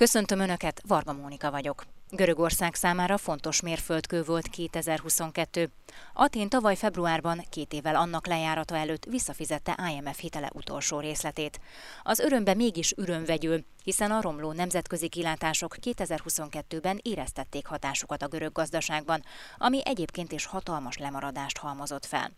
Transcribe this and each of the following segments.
Köszöntöm Önöket, Varga Mónika vagyok. Görögország számára fontos mérföldkő volt 2022. Atén tavaly februárban, két évvel annak lejárata előtt visszafizette IMF hitele utolsó részletét. Az örömbe mégis vegyül, hiszen a romló nemzetközi kilátások 2022-ben éreztették hatásukat a görög gazdaságban, ami egyébként is hatalmas lemaradást halmozott fel.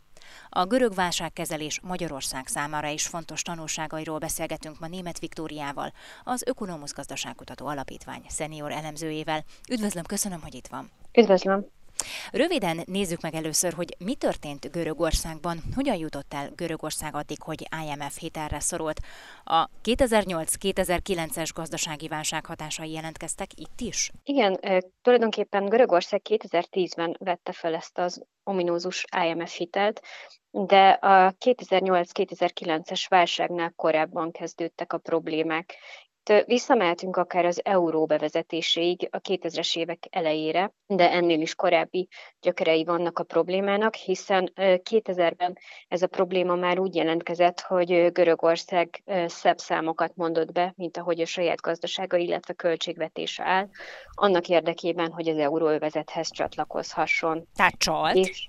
A görög válságkezelés Magyarország számára is fontos tanulságairól beszélgetünk ma német Viktóriával, az Ökonomusz Gazdaságkutató Alapítvány szenior elemzőjével. Üdvözlöm, köszönöm, hogy itt van. Üdvözlöm. Röviden nézzük meg először, hogy mi történt Görögországban, hogyan jutott el Görögország addig, hogy IMF hitelre szorult. A 2008-2009-es gazdasági válság hatásai jelentkeztek itt is? Igen, tulajdonképpen Görögország 2010-ben vette fel ezt az ominózus IMF hitelt, de a 2008-2009-es válságnál korábban kezdődtek a problémák. Visszamehetünk akár az euró bevezetéséig a 2000-es évek elejére, de ennél is korábbi gyökerei vannak a problémának, hiszen 2000-ben ez a probléma már úgy jelentkezett, hogy Görögország szebb számokat mondott be, mint ahogy a saját gazdasága, illetve költségvetése áll, annak érdekében, hogy az euróövezethez csatlakozhasson. Tehát csalt. És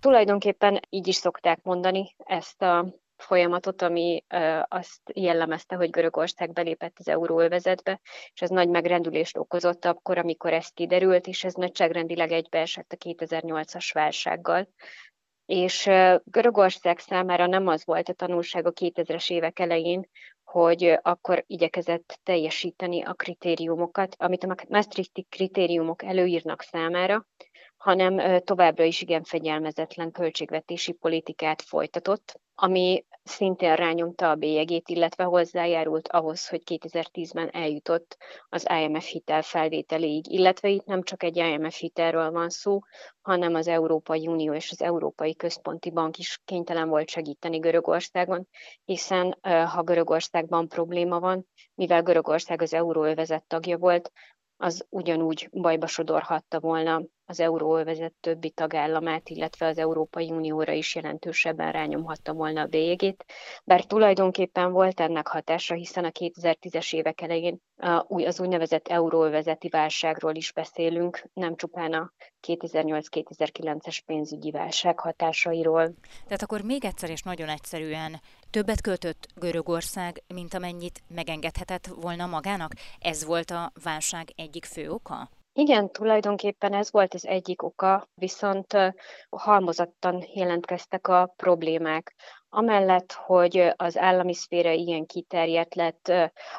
tulajdonképpen így is szokták mondani ezt a folyamatot, ami azt jellemezte, hogy Görögország belépett az euróövezetbe, és ez nagy megrendülést okozott akkor, amikor ez kiderült, és ez nagyságrendileg egybeesett a 2008-as válsággal. És Görögország számára nem az volt a tanulság a 2000-es évek elején, hogy akkor igyekezett teljesíteni a kritériumokat, amit a Maastrichti kritériumok előírnak számára, hanem továbbra is igen fegyelmezetlen költségvetési politikát folytatott, ami szintén rányomta a bélyegét, illetve hozzájárult ahhoz, hogy 2010-ben eljutott az IMF hitel felvételéig, illetve itt nem csak egy IMF hitelről van szó, hanem az Európai Unió és az Európai Központi Bank is kénytelen volt segíteni Görögországon, hiszen ha Görögországban probléma van, mivel Görögország az euróövezet tagja volt, az ugyanúgy bajba sodorhatta volna az euróövezet többi tagállamát, illetve az Európai Unióra is jelentősebben rányomhatta volna a bélyegét, bár tulajdonképpen volt ennek hatása, hiszen a 2010-es évek elején az úgynevezett euróövezeti válságról is beszélünk, nem csupán a 2008-2009-es pénzügyi válság hatásairól. Tehát akkor még egyszer és nagyon egyszerűen többet költött Görögország, mint amennyit megengedhetett volna magának? Ez volt a válság egyik fő oka? Igen, tulajdonképpen ez volt az egyik oka, viszont halmozottan jelentkeztek a problémák. Amellett, hogy az állami szféra ilyen kiterjedt lett,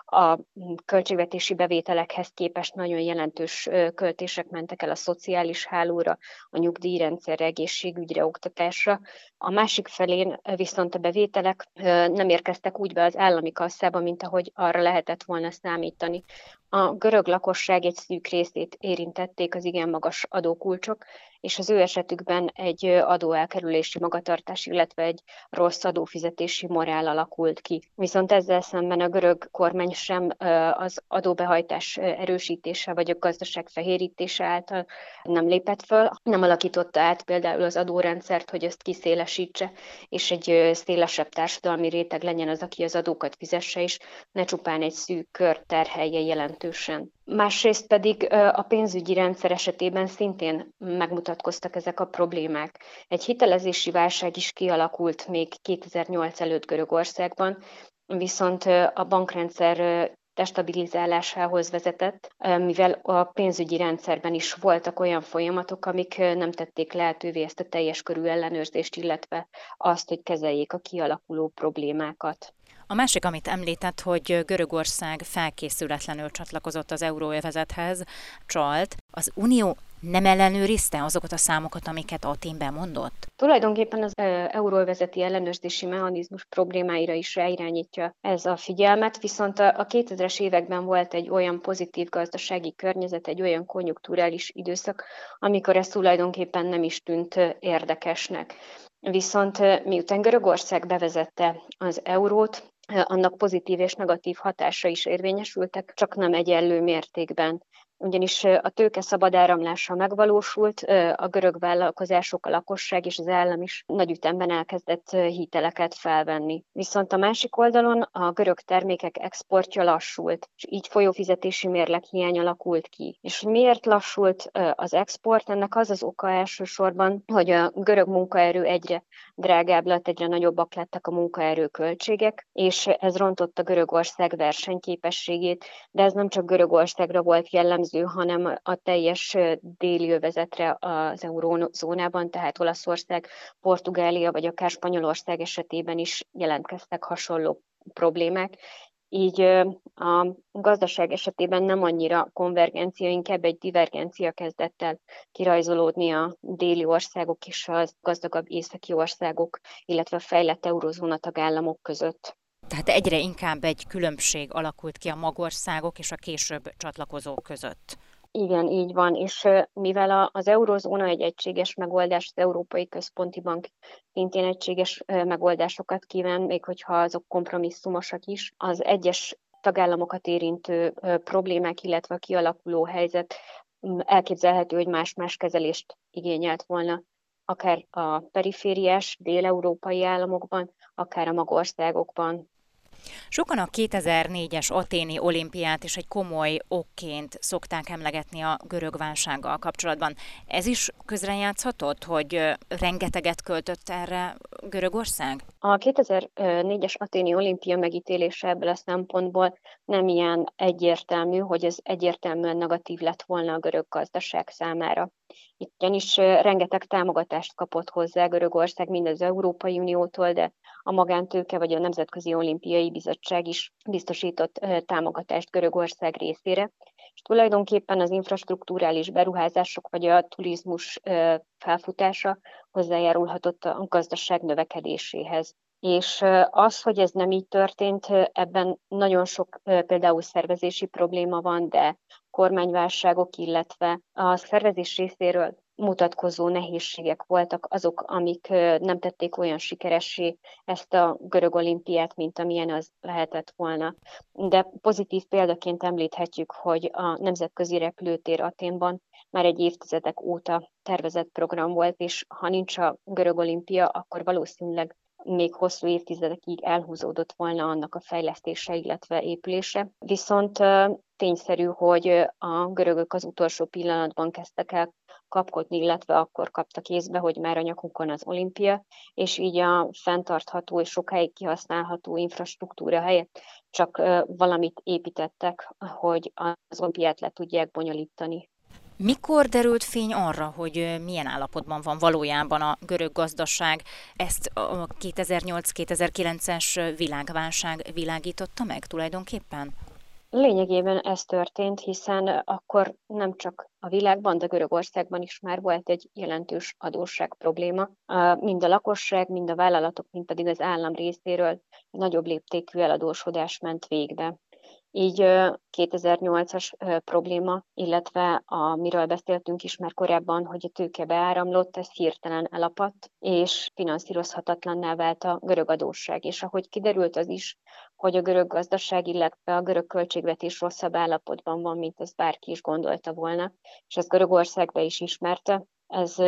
a költségvetési bevételekhez képest nagyon jelentős költések mentek el a szociális hálóra, a nyugdíjrendszerre, egészségügyre, oktatásra. A másik felén viszont a bevételek nem érkeztek úgy be az állami kasszába, mint ahogy arra lehetett volna számítani. A görög lakosság egy szűk részét érintették az igen magas adókulcsok, és az ő esetükben egy adóelkerülési magatartás, illetve egy rossz adófizetési morál alakult ki. Viszont ezzel szemben a görög kormány sem az adóbehajtás erősítése vagy a gazdaság fehérítése által nem lépett föl, nem alakította át például az adórendszert, hogy ezt kiszélesítse, és egy szélesebb társadalmi réteg legyen az, aki az adókat fizesse, és ne csupán egy szűk kör terhelje jelentősen. Másrészt pedig a pénzügyi rendszer esetében szintén megmutatkoztak ezek a problémák. Egy hitelezési válság is kialakult még 2008 előtt Görögországban, viszont a bankrendszer destabilizálásához vezetett, mivel a pénzügyi rendszerben is voltak olyan folyamatok, amik nem tették lehetővé ezt a teljes körű ellenőrzést, illetve azt, hogy kezeljék a kialakuló problémákat. A másik, amit említett, hogy Görögország felkészületlenül csatlakozott az euróövezethez, csalt. Az Unió nem ellenőrizte azokat a számokat, amiket Aténben mondott? Tulajdonképpen az euróvezeti ellenőrzési mechanizmus problémáira is ráirányítja ez a figyelmet, viszont a 2000-es években volt egy olyan pozitív gazdasági környezet, egy olyan konjunkturális időszak, amikor ez tulajdonképpen nem is tűnt érdekesnek. Viszont miután Görögország bevezette az eurót, annak pozitív és negatív hatása is érvényesültek, csak nem egyenlő mértékben. Ugyanis a tőke szabad áramlása megvalósult, a görög vállalkozások, a lakosság és az állam is nagy ütemben elkezdett hiteleket felvenni. Viszont a másik oldalon a görög termékek exportja lassult, és így folyófizetési mérleg hiány alakult ki. És miért lassult az export? Ennek az az oka elsősorban, hogy a görög munkaerő egyre drágább lett, egyre nagyobbak lettek a munkaerő költségek, és ez rontotta Görögország versenyképességét, de ez nem csak Görögországra volt jellemző, hanem a teljes déli övezetre az eurózónában, tehát Olaszország, Portugália vagy akár Spanyolország esetében is jelentkeztek hasonló problémák, így a gazdaság esetében nem annyira konvergencia, inkább egy divergencia kezdett el kirajzolódni a déli országok és az gazdagabb északi országok, illetve a fejlett eurozóna tagállamok között. Tehát egyre inkább egy különbség alakult ki a magországok és a később csatlakozók között. Igen, így van, és mivel az eurozóna egy egységes megoldás, az Európai Központi Bank szintén egységes megoldásokat kíván, még hogyha azok kompromisszumosak is, az egyes tagállamokat érintő problémák, illetve a kialakuló helyzet elképzelhető, hogy más-más kezelést igényelt volna akár a perifériás dél-európai államokban, akár a magországokban. Sokan a 2004-es aténi olimpiát is egy komoly okként szokták emlegetni a görög válsággal kapcsolatban. Ez is közrejátszhatott, hogy rengeteget költött erre Görögország? A 2004-es aténi olimpia megítélése ebből a szempontból nem ilyen egyértelmű, hogy ez egyértelműen negatív lett volna a görög gazdaság számára. Itt ugyanis rengeteg támogatást kapott hozzá Görögország, mind az Európai Uniótól, de a magántőke vagy a Nemzetközi Olimpiai Bizottság is biztosított támogatást Görögország részére, és tulajdonképpen az infrastruktúrális beruházások vagy a turizmus felfutása hozzájárulhatott a gazdaság növekedéséhez. És az, hogy ez nem így történt, ebben nagyon sok például szervezési probléma van, de kormányválságok, illetve a szervezés részéről mutatkozó nehézségek voltak azok, amik nem tették olyan sikeressé ezt a görög olimpiát, mint amilyen az lehetett volna. De pozitív példaként említhetjük, hogy a Nemzetközi Repülőtér Aténban már egy évtizedek óta tervezett program volt, és ha nincs a görög olimpia, akkor valószínűleg még hosszú évtizedekig elhúzódott volna annak a fejlesztése, illetve épülése. Viszont tényszerű, hogy a görögök az utolsó pillanatban kezdtek el kapkodni, illetve akkor kaptak észbe, hogy már a nyakukon az olimpia, és így a fenntartható és sokáig kihasználható infrastruktúra helyett csak valamit építettek, hogy az olimpiát le tudják bonyolítani. Mikor derült fény arra, hogy milyen állapotban van valójában a görög gazdaság? Ezt a 2008-2009-es világválság világította meg tulajdonképpen? Lényegében ez történt, hiszen akkor nem csak a világban, de Görögországban is már volt egy jelentős adósság probléma. Mind a lakosság, mind a vállalatok, mind pedig az állam részéről nagyobb léptékű eladósodás ment végbe. Így 2008-as probléma, illetve amiről beszéltünk is már korábban, hogy a tőke beáramlott, ez hirtelen elapadt, és finanszírozhatatlanná vált a görög adósság. És ahogy kiderült az is, hogy a görög gazdaság, illetve a görög költségvetés rosszabb állapotban van, mint ezt bárki is gondolta volna, és ezt Görögország be is ismerte. Ez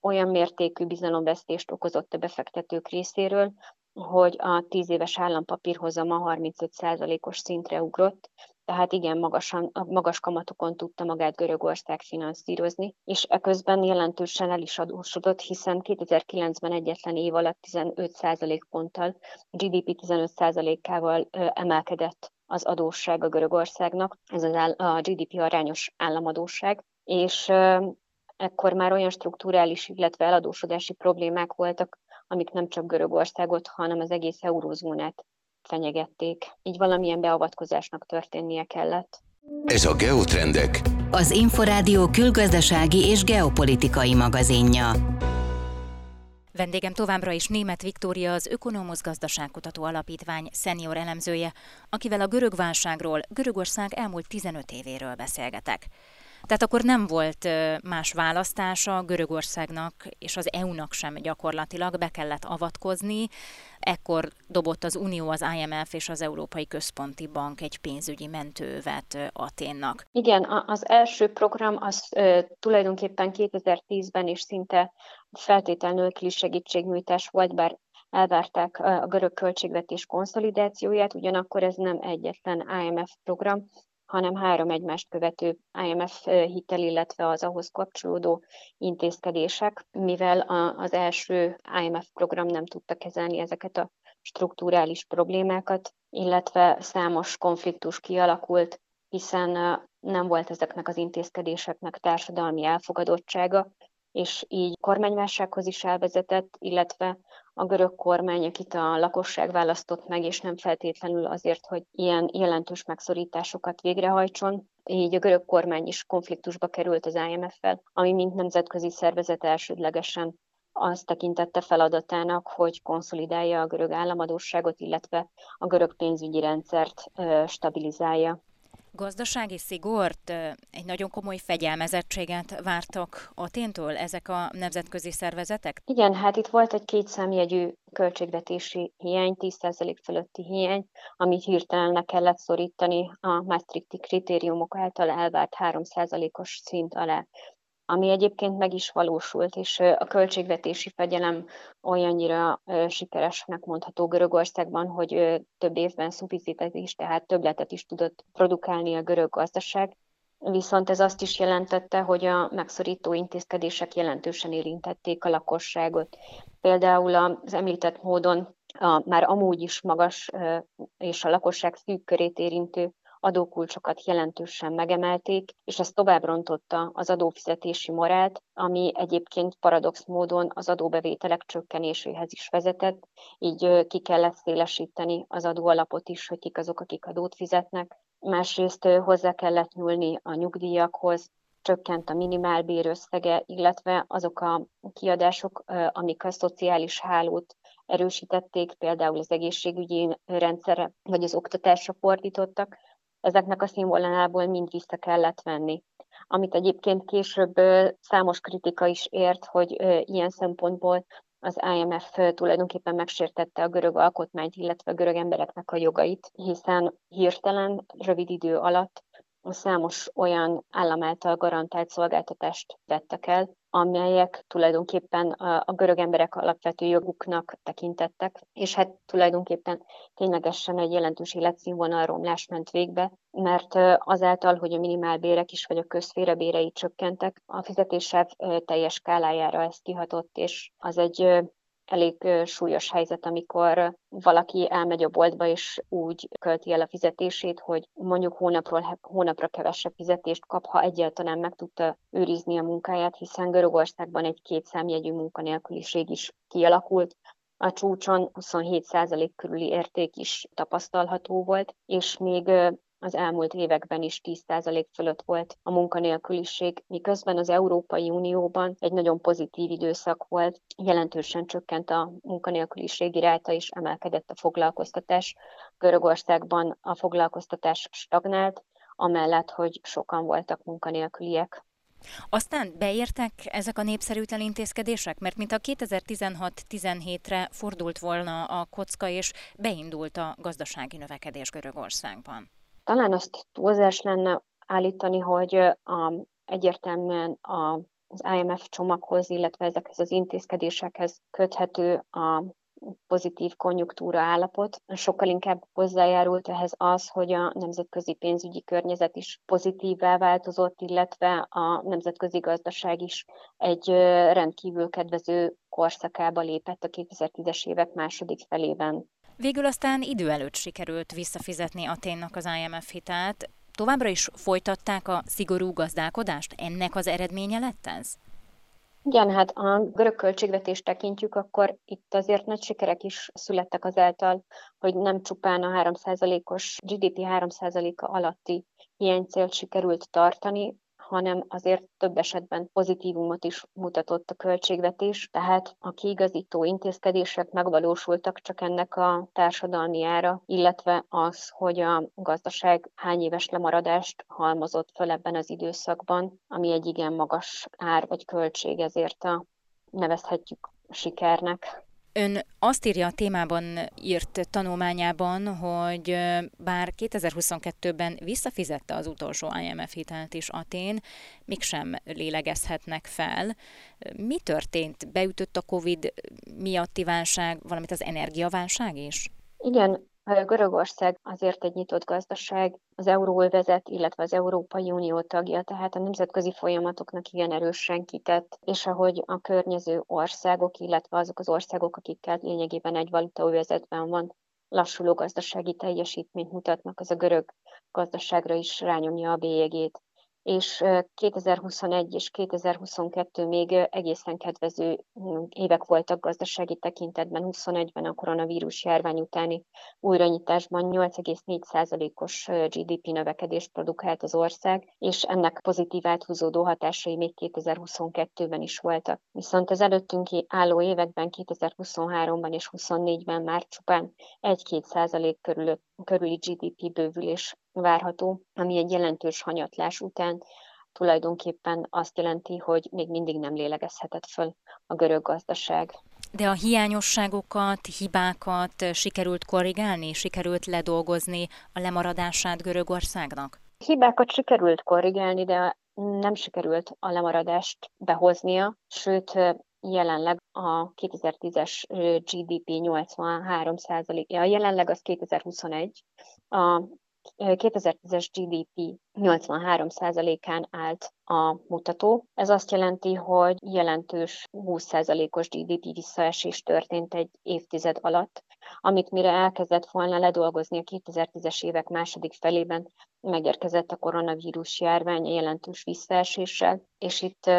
olyan mértékű bizalomvesztést okozott a befektetők részéről, hogy a 10 éves állampapír hozama 35%-os szintre ugrott, tehát igen magasan, magas kamatokon tudta magát Görögország finanszírozni, és eközben jelentősen el is adósodott, hiszen 2009-ben egyetlen év alatt 15% ponttal, GDP 15%-kával emelkedett az adósság a Görögországnak, ez az áll, a GDP arányos államadóság, és ekkor már olyan strukturális, illetve eladósodási problémák voltak, amik nem csak Görögországot, hanem az egész eurózónát fenyegették. Így valamilyen beavatkozásnak történnie kellett. Ez a Geotrendek. Az Inforádió külgazdasági és geopolitikai magazinja. Vendégem továbbra is német Viktória, az Ökonomusz Gazdaságkutató Alapítvány szenior elemzője, akivel a görög válságról, Görögország elmúlt 15 évéről beszélgetek. Tehát akkor nem volt más választása Görögországnak és az EU-nak sem gyakorlatilag, be kellett avatkozni. Ekkor dobott az Unió, az IMF és az Európai Központi Bank egy pénzügyi mentővet Aténnak. Igen, az első program az tulajdonképpen 2010-ben is szinte feltétel nélküli segítségnyújtás volt, bár elvárták a görög költségvetés konszolidációját, ugyanakkor ez nem egyetlen IMF program, hanem három egymást követő IMF hitel, illetve az ahhoz kapcsolódó intézkedések, mivel az első IMF program nem tudta kezelni ezeket a strukturális problémákat, illetve számos konfliktus kialakult, hiszen nem volt ezeknek az intézkedéseknek társadalmi elfogadottsága, és így kormányválsághoz is elvezetett, illetve a görög kormány, akit a lakosság választott meg, és nem feltétlenül azért, hogy ilyen jelentős megszorításokat végrehajtson, így a görög kormány is konfliktusba került az IMF-fel, ami mint nemzetközi szervezet elsődlegesen azt tekintette feladatának, hogy konszolidálja a görög államadóságot, illetve a görög pénzügyi rendszert stabilizálja gazdasági szigort, egy nagyon komoly fegyelmezettséget vártak Aténtől ezek a nemzetközi szervezetek? Igen, hát itt volt egy kétszámjegyű költségvetési hiány, 10% fölötti hiány, amit hirtelen kellett szorítani a Maastrichti kritériumok által elvárt 3%-os szint alá ami egyébként meg is valósult, és a költségvetési fegyelem olyannyira sikeresnek mondható Görögországban, hogy több évben szuficitet is, tehát többletet is tudott produkálni a görög gazdaság. Viszont ez azt is jelentette, hogy a megszorító intézkedések jelentősen érintették a lakosságot. Például az említett módon a már amúgy is magas és a lakosság szűk körét érintő adókulcsokat jelentősen megemelték, és ez tovább rontotta az adófizetési morált, ami egyébként paradox módon az adóbevételek csökkenéséhez is vezetett, így ki kellett szélesíteni az adóalapot is, hogy kik azok, akik adót fizetnek. Másrészt hozzá kellett nyúlni a nyugdíjakhoz, csökkent a minimálbér összege, illetve azok a kiadások, amik a szociális hálót erősítették, például az egészségügyi rendszerre vagy az oktatásra fordítottak, ezeknek a színvonalából mind vissza kellett venni. Amit egyébként később számos kritika is ért, hogy ilyen szempontból az IMF tulajdonképpen megsértette a görög alkotmányt, illetve a görög embereknek a jogait, hiszen hirtelen, rövid idő alatt számos olyan állam által garantált szolgáltatást vettek el, amelyek tulajdonképpen a görög emberek alapvető joguknak tekintettek, és hát tulajdonképpen ténylegesen egy jelentős életszínvonalromlás ment végbe, mert azáltal, hogy a minimálbérek is, vagy a közféra bérei csökkentek, a fizetéssel teljes skálájára ez kihatott, és az egy elég súlyos helyzet, amikor valaki elmegy a boltba, és úgy költi el a fizetését, hogy mondjuk hónapról hónapra kevesebb fizetést kap, ha egyáltalán meg tudta őrizni a munkáját, hiszen Görögországban egy kétszámjegyű munkanélküliség is kialakult, a csúcson 27% körüli érték is tapasztalható volt, és még az elmúlt években is 10% fölött volt a munkanélküliség, miközben az Európai Unióban egy nagyon pozitív időszak volt, jelentősen csökkent a munkanélküliség iráta és emelkedett a foglalkoztatás. Görögországban a foglalkoztatás stagnált, amellett, hogy sokan voltak munkanélküliek. Aztán beértek ezek a népszerűtlen intézkedések, mert mint a 2016-17-re fordult volna a kocka, és beindult a gazdasági növekedés Görögországban. Talán azt túlzás lenne állítani, hogy a, egyértelműen a, az IMF csomaghoz, illetve ezekhez az intézkedésekhez köthető a pozitív konjunktúra állapot. Sokkal inkább hozzájárult ehhez az, hogy a nemzetközi pénzügyi környezet is pozitívvá változott, illetve a nemzetközi gazdaság is egy rendkívül kedvező korszakába lépett a 2010-es évek második felében. Végül aztán idő előtt sikerült visszafizetni Aténnak az IMF hitelt. Továbbra is folytatták a szigorú gazdálkodást? Ennek az eredménye lett ez? Igen, hát a görög költségvetést tekintjük, akkor itt azért nagy sikerek is születtek azáltal, hogy nem csupán a 3%-os GDP 3%-a alatti hiánycélt sikerült tartani, hanem azért több esetben pozitívumot is mutatott a költségvetés, tehát a kiigazító intézkedések megvalósultak csak ennek a társadalmi ára, illetve az, hogy a gazdaság hány éves lemaradást halmozott föl ebben az időszakban, ami egy igen magas ár vagy költség, ezért a nevezhetjük sikernek. Ön azt írja a témában írt tanulmányában, hogy bár 2022-ben visszafizette az utolsó IMF hitelt is Atén, mégsem lélegezhetnek fel. Mi történt? Beütött a COVID miatti válság, valamit az energiaválság is? Igen, Görögország azért egy nyitott gazdaság, az euróövezet, illetve az Európai Unió tagja, tehát a nemzetközi folyamatoknak igen erősen kitett, és ahogy a környező országok, illetve azok az országok, akikkel lényegében egy valutaövezetben van, lassuló gazdasági teljesítményt mutatnak, az a görög gazdaságra is rányomja a bélyegét és 2021 és 2022 még egészen kedvező hm, évek voltak gazdasági tekintetben. 21-ben a koronavírus járvány utáni újranyitásban 8,4%-os GDP növekedést produkált az ország, és ennek pozitív áthúzódó hatásai még 2022-ben is voltak. Viszont az előttünk álló években, 2023-ban és 2024-ben már csupán 1-2% körül, körüli GDP bővülés várható, ami egy jelentős hanyatlás után tulajdonképpen azt jelenti, hogy még mindig nem lélegezhetett föl a görög gazdaság. De a hiányosságokat, hibákat sikerült korrigálni, sikerült ledolgozni a lemaradását Görögországnak? Hibákat sikerült korrigálni, de nem sikerült a lemaradást behoznia, sőt jelenleg a 2010-es GDP 83% a jelenleg az 2021, a 2010-es GDP 83%-án állt a mutató. Ez azt jelenti, hogy jelentős 20%-os GDP visszaesés történt egy évtized alatt, amit mire elkezdett volna ledolgozni a 2010-es évek második felében, megérkezett a koronavírus járvány jelentős visszaeséssel, és itt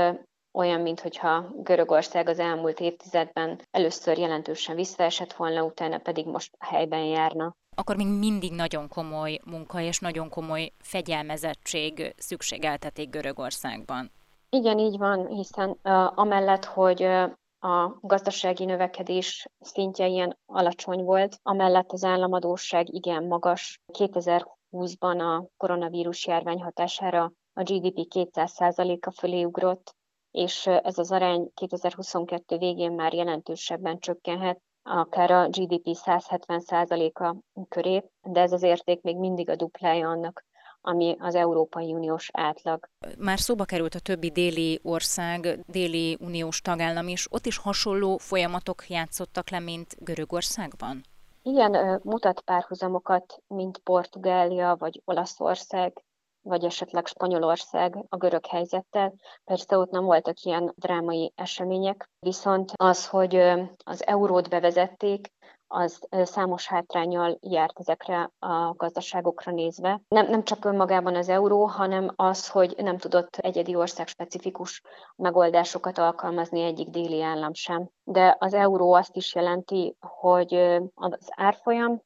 olyan, mintha Görögország az elmúlt évtizedben először jelentősen visszaesett volna, utána pedig most helyben járna akkor még mindig nagyon komoly munka és nagyon komoly fegyelmezettség szükségeltetik Görögországban. Igen, így van, hiszen uh, amellett, hogy uh, a gazdasági növekedés szintje ilyen alacsony volt, amellett az államadóság igen magas. 2020-ban a koronavírus járvány hatására a GDP 200%-a fölé ugrott, és ez az arány 2022 végén már jelentősebben csökkenhet, akár a GDP 170%-a köré, de ez az érték még mindig a duplája annak, ami az Európai Uniós átlag. Már szóba került a többi déli ország, déli uniós tagállam is, ott is hasonló folyamatok játszottak le, mint Görögországban? Igen, mutat párhuzamokat, mint Portugália vagy Olaszország, vagy esetleg Spanyolország a görög helyzettel. Persze ott nem voltak ilyen drámai események, viszont az, hogy az eurót bevezették, az számos hátrányjal járt ezekre a gazdaságokra nézve. Nem, nem csak önmagában az euró, hanem az, hogy nem tudott egyedi ország specifikus megoldásokat alkalmazni egyik déli állam sem. De az euró azt is jelenti, hogy az árfolyam,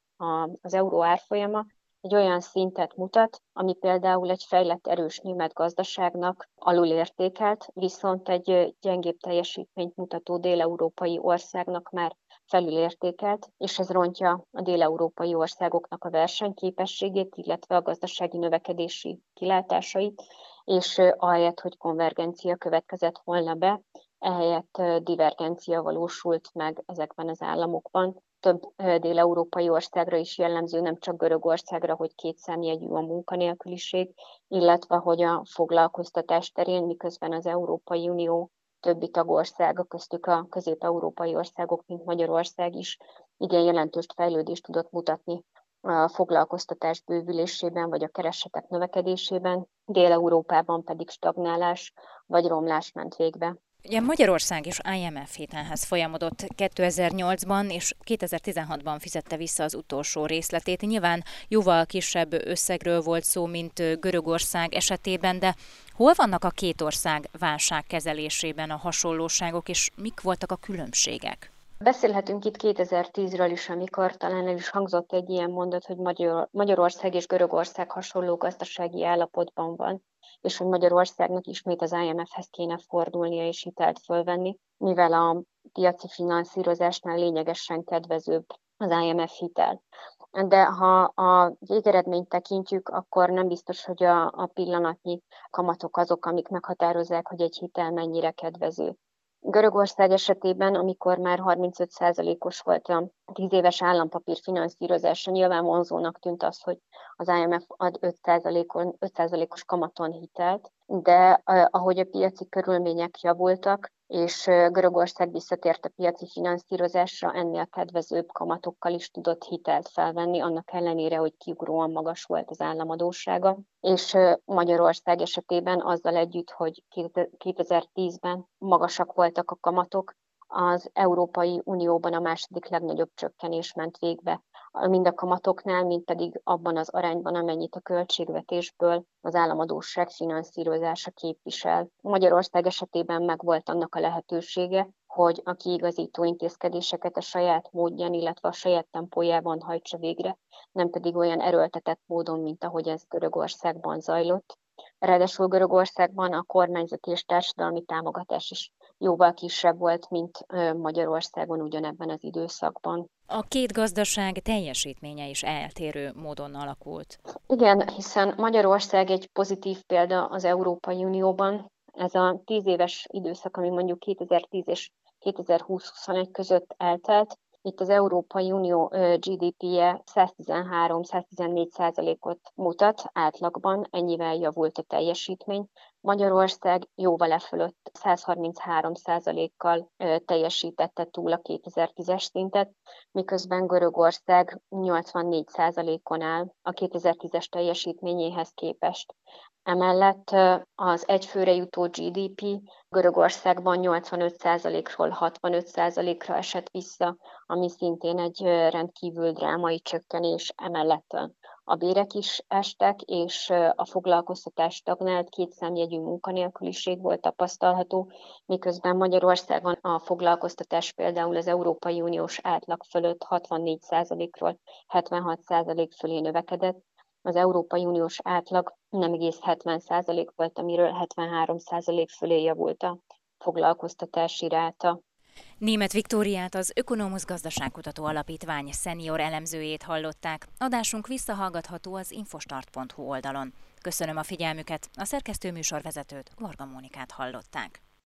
az euró árfolyama egy olyan szintet mutat, ami például egy fejlett erős német gazdaságnak alulértékelt, viszont egy gyengébb teljesítményt mutató déleurópai országnak már felülértékelt, és ez rontja a déleurópai országoknak a versenyképességét, illetve a gazdasági növekedési kilátásait, és ahelyett, hogy konvergencia következett volna be, ehelyett divergencia valósult meg ezekben az államokban, több dél-európai országra is jellemző, nem csak Görögországra, hogy két számjegyű a munkanélküliség, illetve hogy a foglalkoztatás terén, miközben az Európai Unió többi tagországa, köztük a közép-európai országok, mint Magyarország is igen jelentős fejlődést tudott mutatni a foglalkoztatás bővülésében, vagy a keresetek növekedésében, Dél-Európában pedig stagnálás vagy romlás ment végbe. Ugye Magyarország is IMF hitelhez folyamodott 2008-ban, és 2016-ban fizette vissza az utolsó részletét. Nyilván jóval kisebb összegről volt szó, mint Görögország esetében, de hol vannak a két ország válság kezelésében a hasonlóságok, és mik voltak a különbségek? Beszélhetünk itt 2010-ről is, amikor talán el is hangzott egy ilyen mondat, hogy Magyar, Magyarország és Görögország hasonló gazdasági állapotban van. És hogy Magyarországnak ismét az IMF-hez kéne fordulnia és hitelt fölvenni, mivel a piaci finanszírozásnál lényegesen kedvezőbb az IMF hitel. De ha a végeredményt tekintjük, akkor nem biztos, hogy a, a pillanatnyi kamatok azok, amik meghatározzák, hogy egy hitel mennyire kedvező. Görögország esetében, amikor már 35%-os volt a 10 éves állampapír finanszírozása, nyilván vonzónak tűnt az, hogy az IMF ad 5%-on, 5%-os kamaton hitelt, de ahogy a piaci körülmények javultak, és Görögország visszatért a piaci finanszírozásra, ennél kedvezőbb kamatokkal is tudott hitelt felvenni, annak ellenére, hogy kiugróan magas volt az államadósága. És Magyarország esetében azzal együtt, hogy 2010-ben magasak voltak a kamatok, az Európai Unióban a második legnagyobb csökkenés ment végbe, mind a kamatoknál, mind pedig abban az arányban, amennyit a költségvetésből az államadóság finanszírozása képvisel. Magyarország esetében megvolt annak a lehetősége, hogy a kiigazító intézkedéseket a saját módján, illetve a saját tempójában hajtsa végre, nem pedig olyan erőltetett módon, mint ahogy ez Görögországban zajlott. Ráadásul Görögországban a kormányzati és társadalmi támogatás is jóval kisebb volt, mint Magyarországon ugyanebben az időszakban. A két gazdaság teljesítménye is eltérő módon alakult. Igen, hiszen Magyarország egy pozitív példa az Európai Unióban. Ez a tíz éves időszak, ami mondjuk 2010 és 2020-21 között eltelt, itt az Európai Unió GDP-je 113-114 százalékot mutat átlagban, ennyivel javult a teljesítmény. Magyarország jóval e fölött 133 százalékkal teljesítette túl a 2010-es szintet, miközben Görögország 84 százalékon áll a 2010-es teljesítményéhez képest. Emellett az egyfőre jutó GDP Görögországban 85%-ról 65%-ra esett vissza, ami szintén egy rendkívül drámai csökkenés. Emellett a bérek is estek, és a foglalkoztatás stagnált, két számjegyű munkanélküliség volt tapasztalható, miközben Magyarországon a foglalkoztatás például az Európai Uniós átlag fölött 64%-ról 76% fölé növekedett, az Európai Uniós átlag nem egész 70 százalék volt, amiről 73 százalék fölé javult a foglalkoztatási ráta. Német Viktóriát az Ökonomusz Gazdaságkutató Alapítvány szenior elemzőjét hallották. Adásunk visszahallgatható az infostart.hu oldalon. Köszönöm a figyelmüket, a szerkesztő műsorvezetőt, Varga Mónikát hallották.